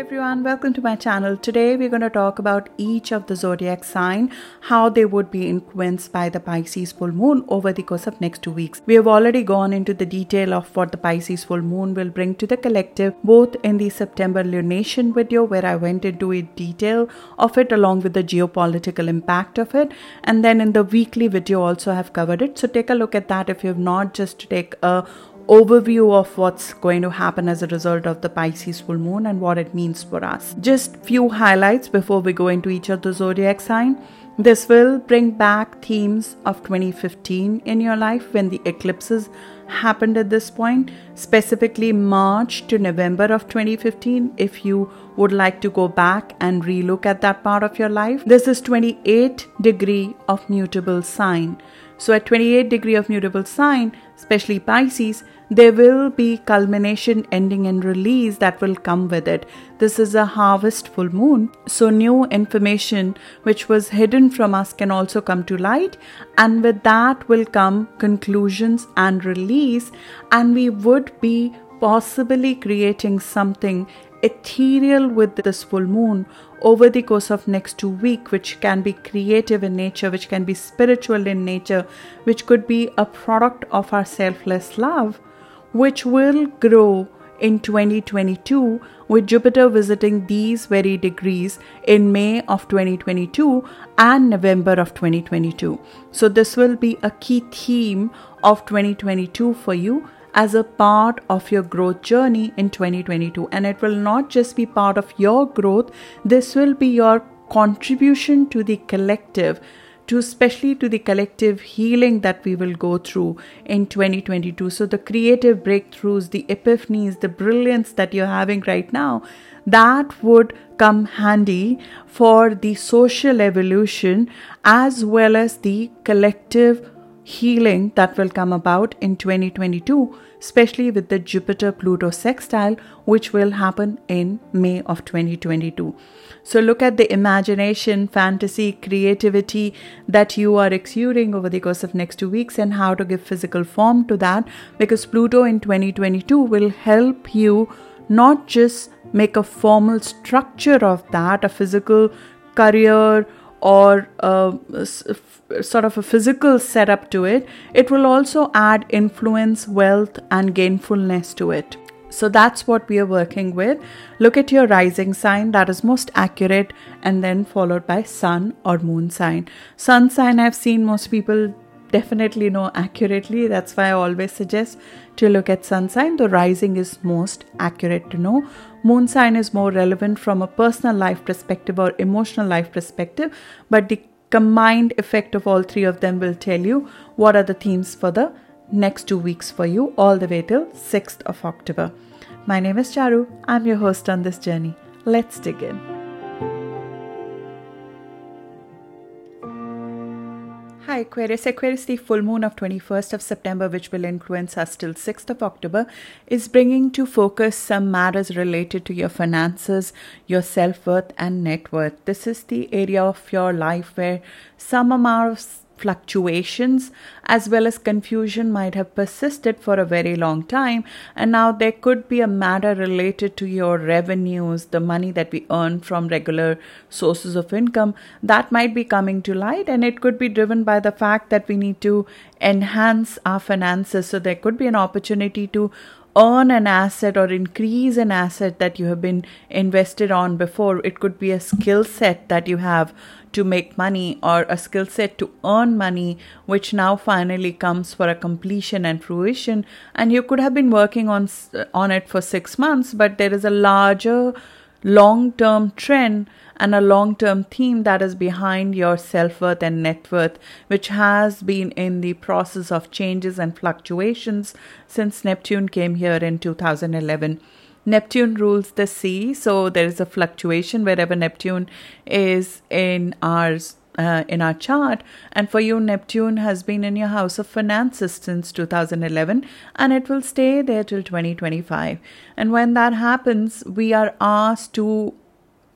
everyone, welcome to my channel. Today we're going to talk about each of the zodiac sign, how they would be influenced by the Pisces full moon over the course of next two weeks. We have already gone into the detail of what the Pisces full moon will bring to the collective, both in the September lunation video where I went into a detail of it along with the geopolitical impact of it, and then in the weekly video also have covered it. So take a look at that if you have not just take a overview of what's going to happen as a result of the Pisces full moon and what it means for us. Just few highlights before we go into each of the zodiac sign. This will bring back themes of 2015 in your life when the eclipses happened at this point, specifically March to November of 2015. If you would like to go back and relook at that part of your life, this is 28 degree of mutable sign. So at 28 degree of mutable sign, especially Pisces, there will be culmination, ending, and release that will come with it. This is a harvest full moon. So, new information which was hidden from us can also come to light, and with that will come conclusions and release, and we would be possibly creating something ethereal with this full moon over the course of next two week which can be creative in nature which can be spiritual in nature which could be a product of our selfless love which will grow in 2022 with Jupiter visiting these very degrees in May of 2022 and November of 2022. So, this will be a key theme of 2022 for you as a part of your growth journey in 2022. And it will not just be part of your growth, this will be your contribution to the collective to especially to the collective healing that we will go through in 2022. So, the creative breakthroughs, the epiphanies, the brilliance that you're having right now, that would come handy for the social evolution as well as the collective healing that will come about in 2022, especially with the Jupiter Pluto sextile, which will happen in May of 2022. So, look at the imagination, fantasy, creativity that you are exuding over the course of next two weeks and how to give physical form to that because Pluto in 2022 will help you not just make a formal structure of that, a physical career or sort of a physical setup to it, it will also add influence, wealth, and gainfulness to it. So that's what we are working with. Look at your rising sign that is most accurate and then followed by sun or moon sign. Sun sign I've seen most people definitely know accurately. That's why I always suggest to look at sun sign. The rising is most accurate to know. Moon sign is more relevant from a personal life perspective or emotional life perspective, but the combined effect of all three of them will tell you what are the themes for the next two weeks for you, all the way till 6th of October. My name is Charu. I'm your host on this journey. Let's dig in. Aquarius. Aquarius, the full moon of 21st of September, which will influence us till 6th of October, is bringing to focus some matters related to your finances, your self worth, and net worth. This is the area of your life where some amount of fluctuations as well as confusion might have persisted for a very long time. And now there could be a matter related to your revenues the money that we earn from regular sources of income that might be coming to light. And it could be driven by the fact that we need to enhance our finances. So there could be an opportunity to earn an asset or increase an asset that you have been invested on before. It could be a skill set that you have to make money or a skill set to earn money, which now finally comes for a completion and fruition. And you could have been working on, on it for six months, but there is a larger long term trend and a long term theme that is behind your self worth and net worth, which has been in the process of changes and fluctuations since Neptune came here in 2011. Neptune rules the sea, so there is a fluctuation wherever Neptune is in ours uh, in our chart. And for you, Neptune has been in your house of finances since 2011 and it will stay there till 2025. And when that happens, we are asked to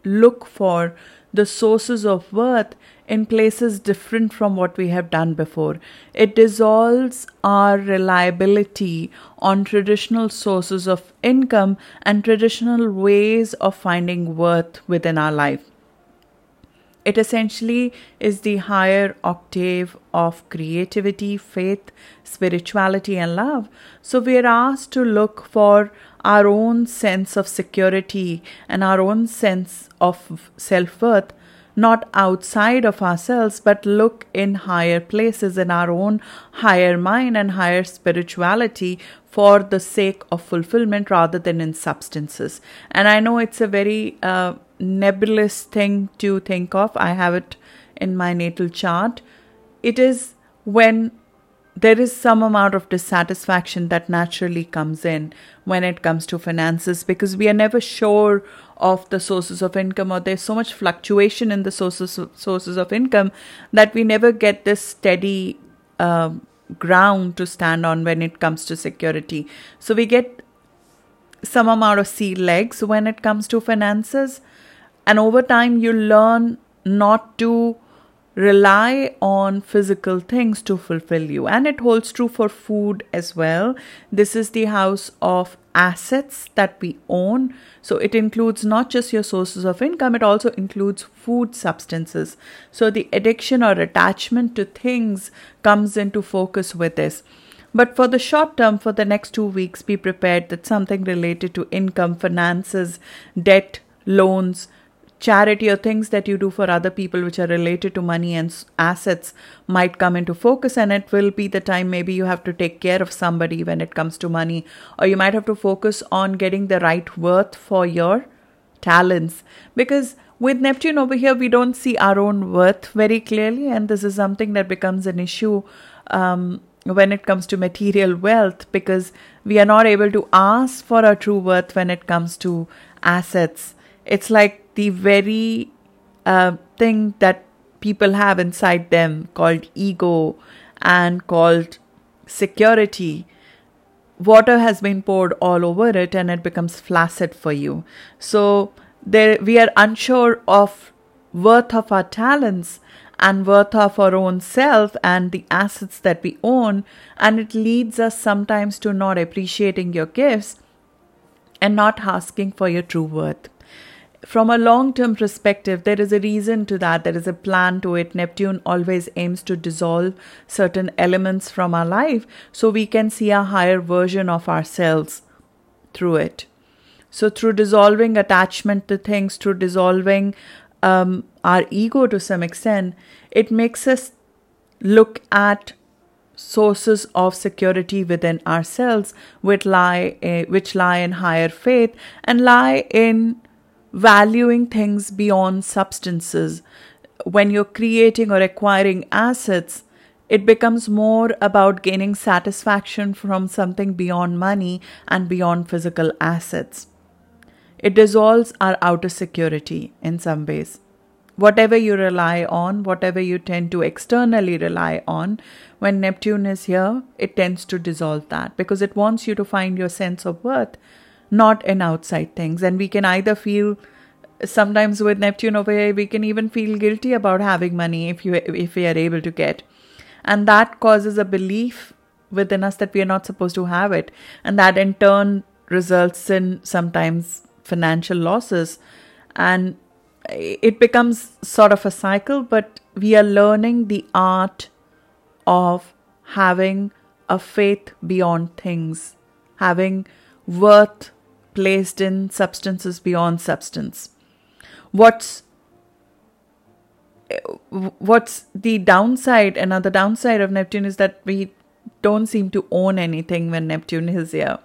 look for the sources of worth in places different from what we have done before. It dissolves our reliability on traditional sources of income and traditional ways of finding worth within our life. It essentially is the higher octave of creativity, faith, spirituality, and love. So we are asked to look for our own sense of security and our own sense of self worth not outside of ourselves, but look in higher places in our own higher mind and higher spirituality for the sake of fulfillment rather than in substances. And I know it's a very uh, nebulous thing to think of. I have it in my natal chart. It is when there is some amount of dissatisfaction that naturally comes in when it comes to finances because we are never sure of the sources of income or there's so much fluctuation in the sources of, sources of income that we never get this steady uh, ground to stand on when it comes to security. So we get some amount of sea legs when it comes to finances. And over time you learn not to rely on physical things to fulfill you. And it holds true for food as well. This is the house of assets that we own. So it includes not just your sources of income, it also includes food substances. So the addiction or attachment to things comes into focus with this. But for the short term, for the next two weeks, be prepared that something related to income, finances, debt, loans, charity or things that you do for other people which are related to money and assets might come into focus and it will be the time maybe you have to take care of somebody when it comes to money. Or you might have to focus on getting the right worth for your talents. Because with neptune over here we don't see our own worth very clearly and this is something that becomes an issue um, when it comes to material wealth because we are not able to ask for our true worth when it comes to assets. It's like the very uh, thing that people have inside them called ego and called security. Water has been poured all over it and it becomes flaccid for you. So there we are unsure of worth of our talents and worth of our own self and the assets that we own and it leads us sometimes to not appreciating your gifts and not asking for your true worth from a long term perspective, there is a reason to that. There is a plan to it. Neptune always aims to dissolve certain elements from our life so we can see a higher version of ourselves through it. So, through dissolving attachment to things, through dissolving um, our ego to some extent, it makes us look at sources of security within ourselves which lie, uh, which lie in higher faith and lie in valuing things beyond substances. When you're creating or acquiring assets, it becomes more about gaining satisfaction from something beyond money and beyond physical assets. It dissolves our outer security in some ways. Whatever you rely on, whatever you tend to externally rely on, when Neptune is here, it tends to dissolve that because it wants you to find your sense of worth not in outside things. And we can either feel sometimes with Neptune over here, we can even feel guilty about having money if you if we are able to get, and that causes a belief within us that we are not supposed to have it, and that in turn results in sometimes financial losses, and it becomes sort of a cycle. But we are learning the art of having a faith beyond things, having worth placed in substances beyond substance. What's what's the downside? Another downside of Neptune is that we don't seem to own anything when Neptune is here.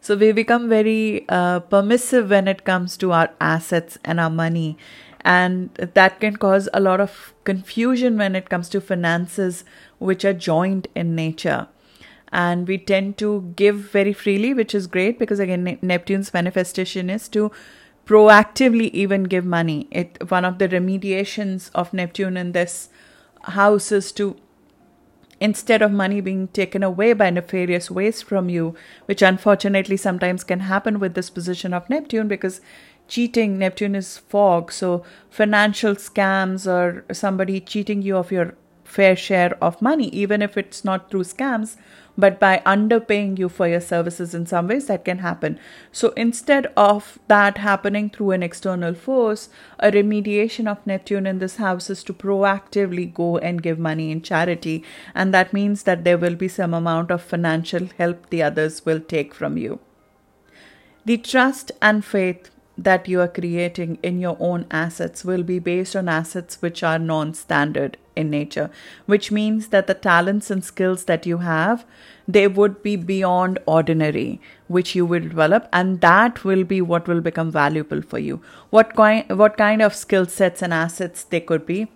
So we become very uh, permissive when it comes to our assets and our money. And that can cause a lot of confusion when it comes to finances, which are joined in nature and we tend to give very freely, which is great because again, Neptune's manifestation is to proactively even give money. It one of the remediations of Neptune in this house is to instead of money being taken away by nefarious ways from you, which unfortunately sometimes can happen with this position of Neptune because cheating, Neptune is fog. So financial scams or somebody cheating you of your fair share of money, even if it's not through scams, but by underpaying you for your services in some ways, that can happen. So instead of that happening through an external force, a remediation of Neptune in this house is to proactively go and give money in charity. And that means that there will be some amount of financial help the others will take from you. The trust and faith that you are creating in your own assets will be based on assets which are non standard in nature, which means that the talents and skills that you have, they would be beyond ordinary, which you will develop, and that will be what will become valuable for you. What kind, what kind of skill sets and assets they could be,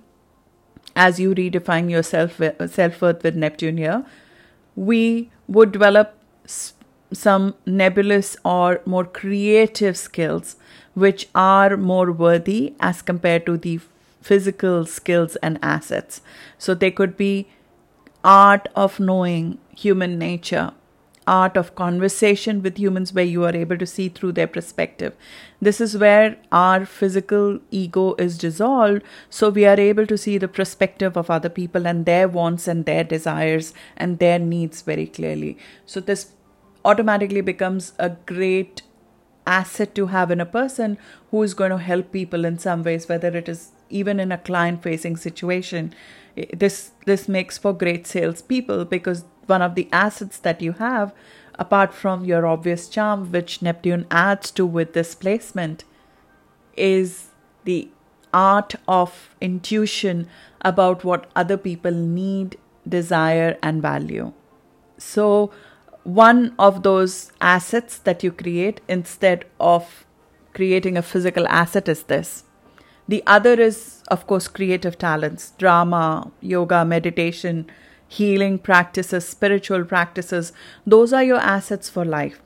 as you redefine your self self worth with Neptune here, we would develop some nebulous or more creative skills which are more worthy as compared to the physical skills and assets. So they could be art of knowing human nature, art of conversation with humans where you are able to see through their perspective. This is where our physical ego is dissolved, so we are able to see the perspective of other people and their wants and their desires and their needs very clearly. So this automatically becomes a great asset to have in a person who is going to help people in some ways whether it is even in a client facing situation this this makes for great salespeople because one of the assets that you have apart from your obvious charm which neptune adds to with this placement is the art of intuition about what other people need desire and value so one of those assets that you create instead of creating a physical asset is this. The other is, of course, creative talents, drama, yoga, meditation, healing practices, spiritual practices. Those are your assets for life.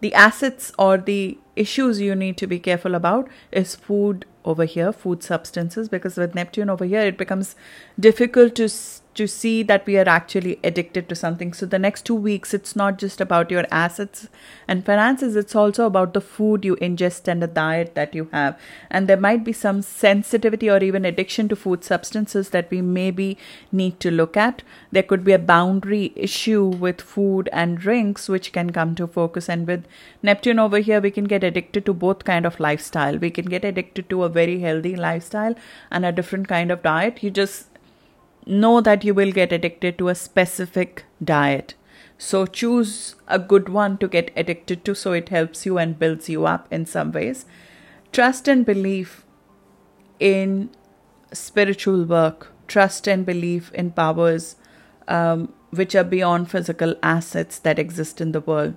The assets or the issues you need to be careful about is food over here, food substances, because with Neptune over here, it becomes difficult to to see that we are actually addicted to something. So, the next two weeks, it's not just about your assets and finances, it's also about the food you ingest and the diet that you have. And there might be some sensitivity or even addiction to food substances that we maybe need to look at. There could be a boundary issue with food and drinks, which can come to focus. And with Neptune over here, we can get addicted to both kind of lifestyle. We can get addicted to a very healthy lifestyle and a different kind of diet. You just know that you will get addicted to a specific diet. So choose a good one to get addicted to so it helps you and builds you up in some ways. Trust and belief in spiritual work, trust and belief in powers um, which are beyond physical assets that exist in the world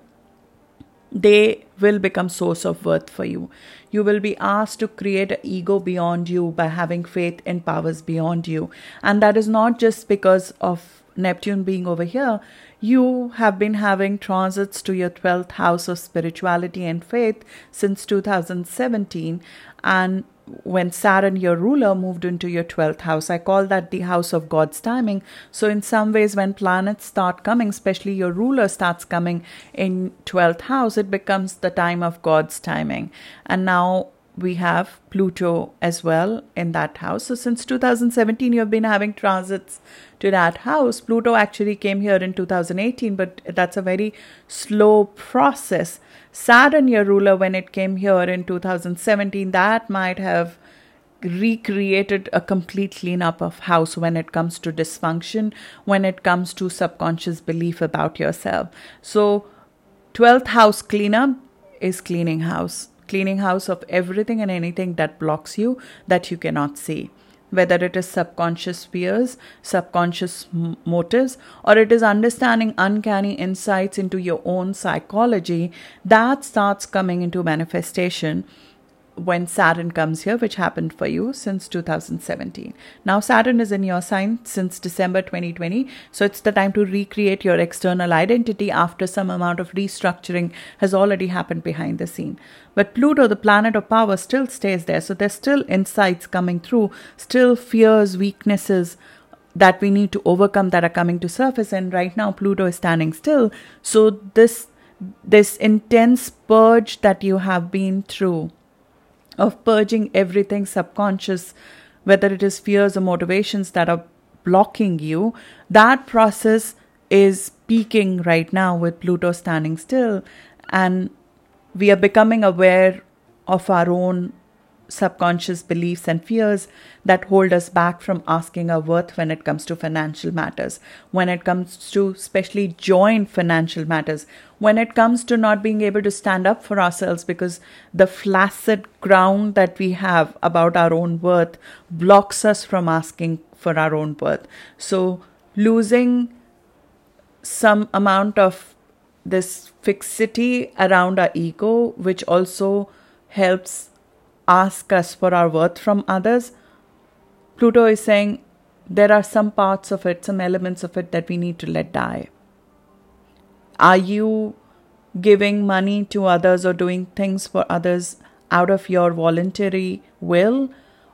they will become source of worth for you. You will be asked to create an ego beyond you by having faith in powers beyond you. And that is not just because of neptune being over here. You have been having transits to your 12th house of spirituality and faith since 2017 and when Saturn, your ruler, moved into your 12th house. I call that the house of God's timing. So, in some ways, when planets start coming, especially your ruler starts coming in 12th house, it becomes the time of God's timing. And now we have Pluto as well in that house. So, since 2017, you have been having transits to that house. Pluto actually came here in 2018, but that's a very slow process. Saturn, your ruler, when it came here in 2017, that might have recreated a complete cleanup of house when it comes to dysfunction, when it comes to subconscious belief about yourself. So, 12th house cleanup is cleaning house cleaning house of everything and anything that blocks you that you cannot see. Whether it is subconscious fears, subconscious m- motives, or it is understanding uncanny insights into your own psychology, that starts coming into manifestation when Saturn comes here, which happened for you since 2017. Now, Saturn is in your sign since December 2020, so it's the time to recreate your external identity after some amount of restructuring has already happened behind the scene. But Pluto, the planet of power, still stays there, so there's still insights coming through, still fears, weaknesses that we need to overcome that are coming to surface and right now pluto is standing still so this this intense purge that you have been through of purging everything subconscious, whether it is fears or motivations that are blocking you, that process is peaking right now with Pluto standing still. And we are becoming aware of our own subconscious beliefs and fears that hold us back from asking our worth when it comes to financial matters, when it comes to especially joint financial matters, when it comes to not being able to stand up for ourselves because the flaccid ground that we have about our own worth blocks us from asking for our own worth. So, losing some amount of this fixity around our ego, which also helps ask us for our worth from others, Pluto is saying there are some parts of it, some elements of it that we need to let die. Are you giving money to others or doing things for others out of your voluntary will?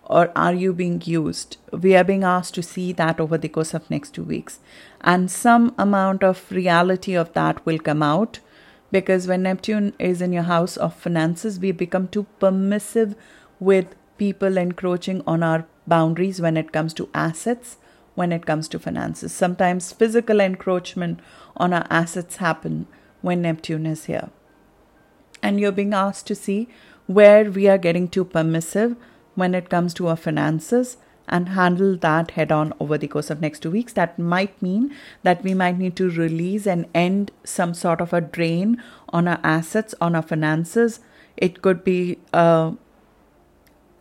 Or are you being used? We are being asked to see that over the course of next two weeks. And some amount of reality of that will come out because when Neptune is in your house of finances, we become too permissive with people encroaching on our boundaries when it comes to assets, when it comes to finances. Sometimes physical encroachment on our assets happen when Neptune is here. And you're being asked to see where we are getting too permissive when it comes to our finances and handle that head on over the course of next two weeks. That might mean that we might need to release and end some sort of a drain on our assets on our finances. It could be a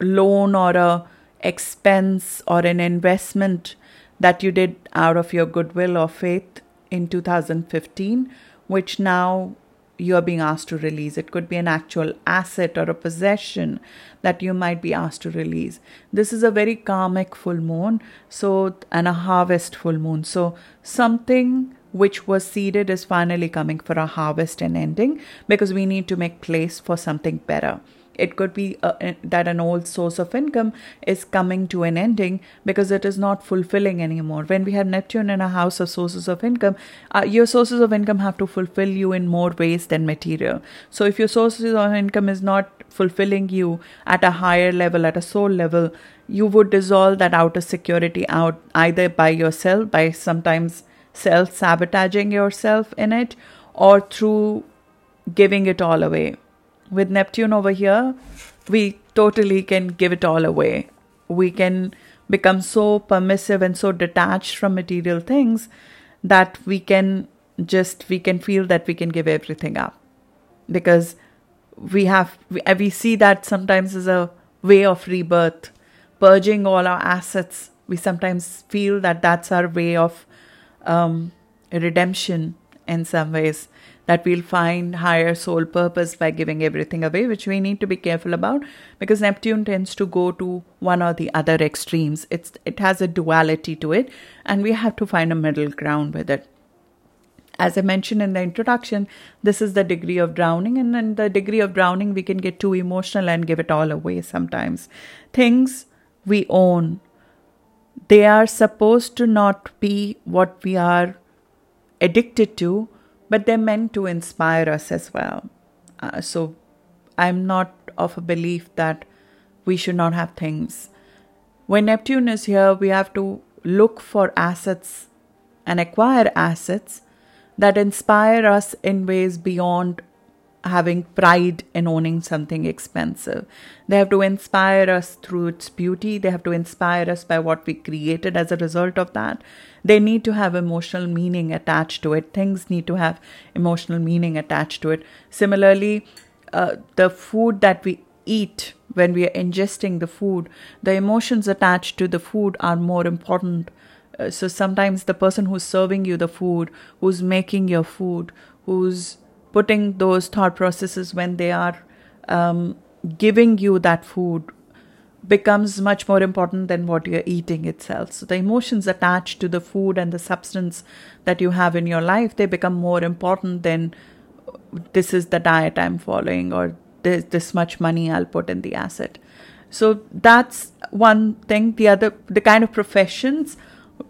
loan or a expense or an investment that you did out of your goodwill or faith in 2015 which now you are being asked to release. It could be an actual asset or a possession that you might be asked to release. This is a very karmic full moon, so and a harvest full moon. So something which was seeded is finally coming for a harvest and ending because we need to make place for something better. It could be a, that an old source of income is coming to an ending because it is not fulfilling anymore. When we have Neptune in a house of sources of income, uh, your sources of income have to fulfill you in more ways than material. So if your sources of income is not fulfilling you at a higher level, at a soul level, you would dissolve that outer security out either by yourself, by sometimes self sabotaging yourself in it, or through giving it all away with Neptune over here, we totally can give it all away. We can become so permissive and so detached from material things that we can just we can feel that we can give everything up. Because we have we, see that sometimes as a way of rebirth. Purging all our assets we sometimes feel that that's our way of um, redemption in some ways that we'll find higher soul purpose by giving everything away, which we need to be careful about because Neptune tends to go to one or the other extremes. It's it has a duality to it, and we have to find a middle ground with it. As I mentioned in the introduction, this is the degree of drowning, and in the degree of drowning, we can get too emotional and give it all away sometimes. Things we own, they are supposed to not be what we are addicted to, but they're meant to inspire us as well. Uh, so I'm not of a belief that we should not have things. When Neptune is here, we have to look for assets and acquire assets that inspire us in ways beyond having pride in owning something expensive. They have to inspire us through its beauty. They have to inspire us by what we created as a result of that. They need to have emotional meaning attached to it. Things need to have emotional meaning attached to it. Similarly, uh, the food that we eat when we are ingesting the food, the emotions attached to the food are more important. Uh, so sometimes the person who's serving you the food, who's making your food, who's putting those thought processes when they are um, giving you that food becomes much more important than what you're eating itself. So the emotions attached to the food and the substance that you have in your life, they become more important than this is the diet I'm following or this, this much money I'll put in the asset. So that's one thing. The other, the kind of professions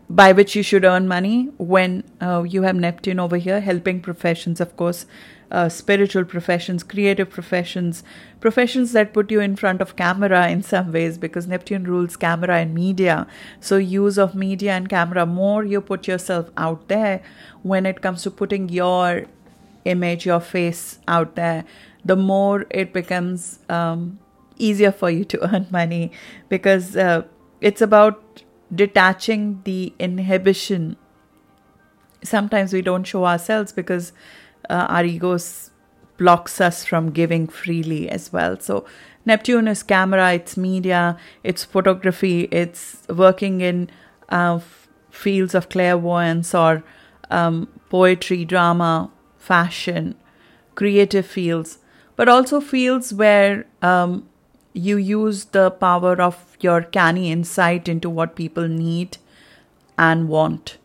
by which you should earn money when uh, you have Neptune over here helping professions, of course, uh, spiritual professions, creative professions, professions that put you in front of camera in some ways because Neptune rules camera and media. So, use of media and camera, more you put yourself out there when it comes to putting your image, your face out there, the more it becomes um, easier for you to earn money because uh, it's about detaching the inhibition. Sometimes we don't show ourselves because uh, our egos blocks us from giving freely as well. So Neptune is camera, it's media, it's photography, it's working in uh, fields of clairvoyance or um, poetry, drama, fashion, creative fields, but also fields where um, you use the power of your canny insight into what people need and want.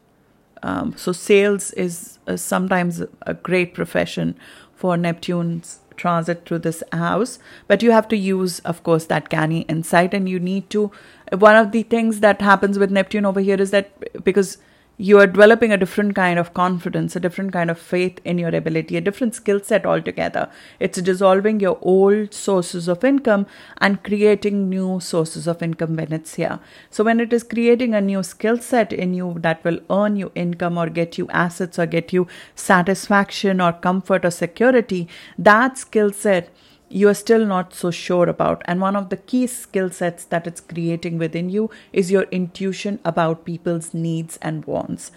Um, so, sales is uh, sometimes a great profession for Neptune's transit through this house, but you have to use, of course, that canny insight, and you need to. One of the things that happens with Neptune over here is that because you are developing a different kind of confidence, a different kind of faith in your ability, a different skill set altogether. It's dissolving your old sources of income and creating new sources of income when it's here. So, when it is creating a new skill set in you that will earn you income or get you assets or get you satisfaction or comfort or security, that skill set you are still not so sure about. And one of the key skill sets that it's creating within you is your intuition about people's needs and wants.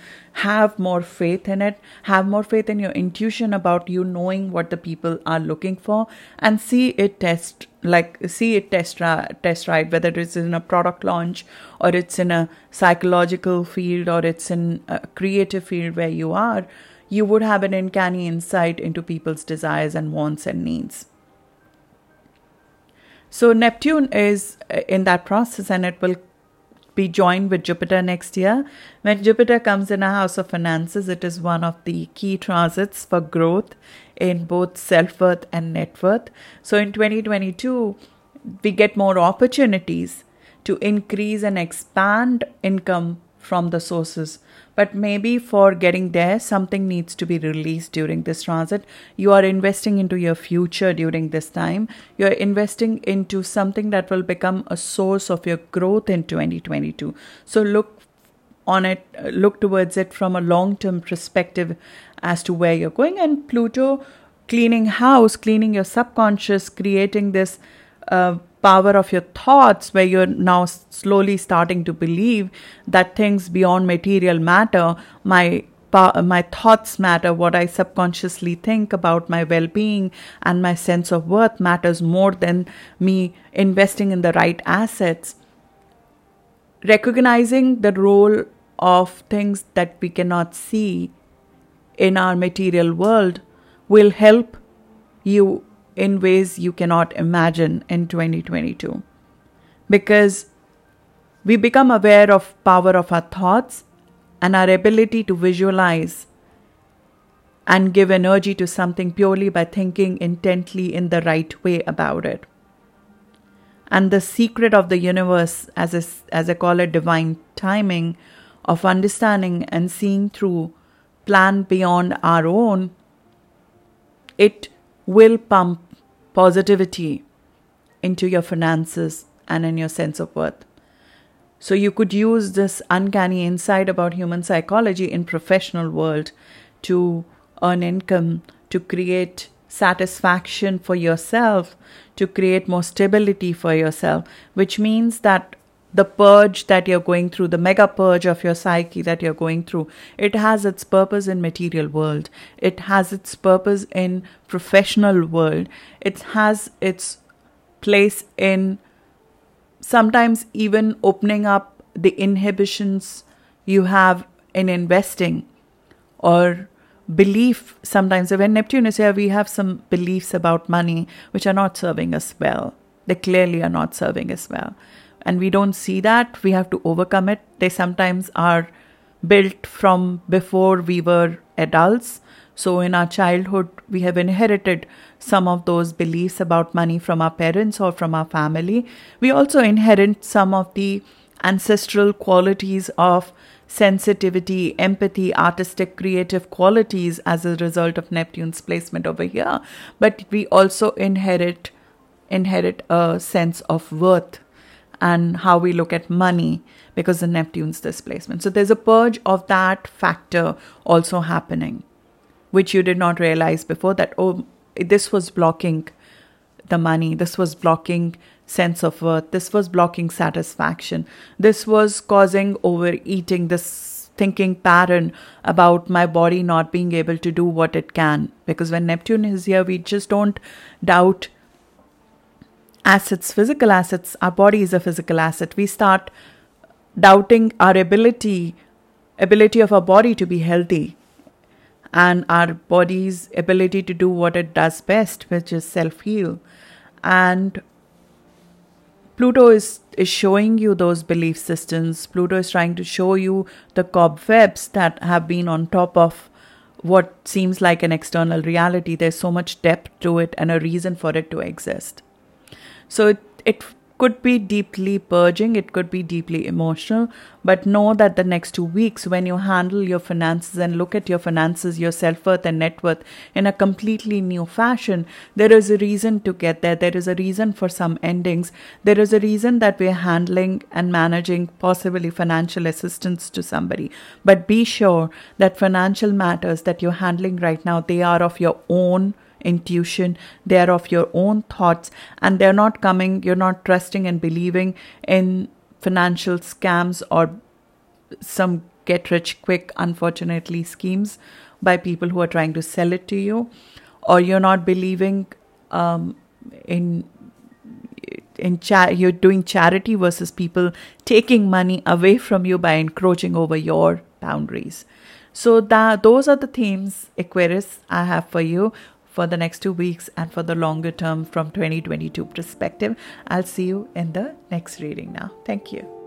Have more faith in it, have more faith in your intuition about you knowing what the people are looking for, and see it test like see it test test right whether it's in a product launch or it's in a psychological field or it's in a creative field where you are you would have an uncanny insight into people's desires and wants and needs so Neptune is uh, in that process and it will be joined with Jupiter next year. When Jupiter comes in a house of finances, it is one of the key transits for growth in both self worth and net worth. So in 2022, we get more opportunities to increase and expand income from the sources but maybe for getting there, something needs to be released during this transit. You are investing into your future during this time. You're investing into something that will become a source of your growth in 2022. So look on it, look towards it from a long term perspective as to where you're going. And Pluto cleaning house, cleaning your subconscious, creating this uh, power of your thoughts, where you're now slowly starting to believe that things beyond material matter, my my thoughts matter, what I subconsciously think about my well being and my sense of worth matters more than me investing in the right assets. Recognizing the role of things that we cannot see in our material world will help you in ways you cannot imagine in 2022 because we become aware of power of our thoughts and our ability to visualize and give energy to something purely by thinking intently in the right way about it. And the secret of the universe as a, as I call it divine timing of understanding and seeing through plan beyond our own it will pump positivity into your finances and in your sense of worth. So you could use this uncanny insight about human psychology in professional world to earn income, to create satisfaction for yourself, to create more stability for yourself, which means that the purge that you're going through the mega purge of your psyche that you're going through it has its purpose in material world. It has its purpose in professional world. It has its place in sometimes even opening up the inhibitions you have in investing or belief. Sometimes when neptune is here we have some beliefs about money which are not serving us well. They clearly are not serving us well and we don't see that, we have to overcome it. They sometimes are built from before we were adults. So, in our childhood, we have inherited some of those beliefs about money from our parents or from our family. We also inherit some of the ancestral qualities of sensitivity, empathy, artistic, creative qualities as a result of Neptune's placement over here, but we also inherit inherit a sense of worth and how we look at money because of Neptune's displacement. So there's a purge of that factor also happening, which you did not realize before that, oh, this was blocking the money, this was blocking sense of worth, this was blocking satisfaction, this was causing overeating, this thinking pattern about my body not being able to do what it can. Because when Neptune is here, we just don't doubt assets, physical assets, our body is a physical asset. We start doubting our ability, ability of our body to be healthy and our body's ability to do what it does best, which is self heal. And Pluto is, is showing you those belief systems. Pluto is trying to show you the cobwebs that have been on top of what seems like an external reality. There's so much depth to it and a reason for it to exist. So it, it could be deeply purging, it could be deeply emotional, but know that the next two weeks, when you handle your finances and look at your finances, your self worth and net worth in a completely new fashion, there is a reason to get there. There is a reason for some endings. There is a reason that we're handling and managing possibly financial assistance to somebody. But be sure that financial matters that you're handling right now, they are of your own intuition, they are of your own thoughts, and they're not coming, you're not trusting and believing in financial scams or some get rich quick, unfortunately, schemes by people who are trying to sell it to you, or you're not believing um, in in cha- you're doing charity versus people taking money away from you by encroaching over your boundaries. So that those are the themes Aquarius I have for you for the next two weeks and for the longer term from 2022 perspective. I'll see you in the next reading now. Thank you.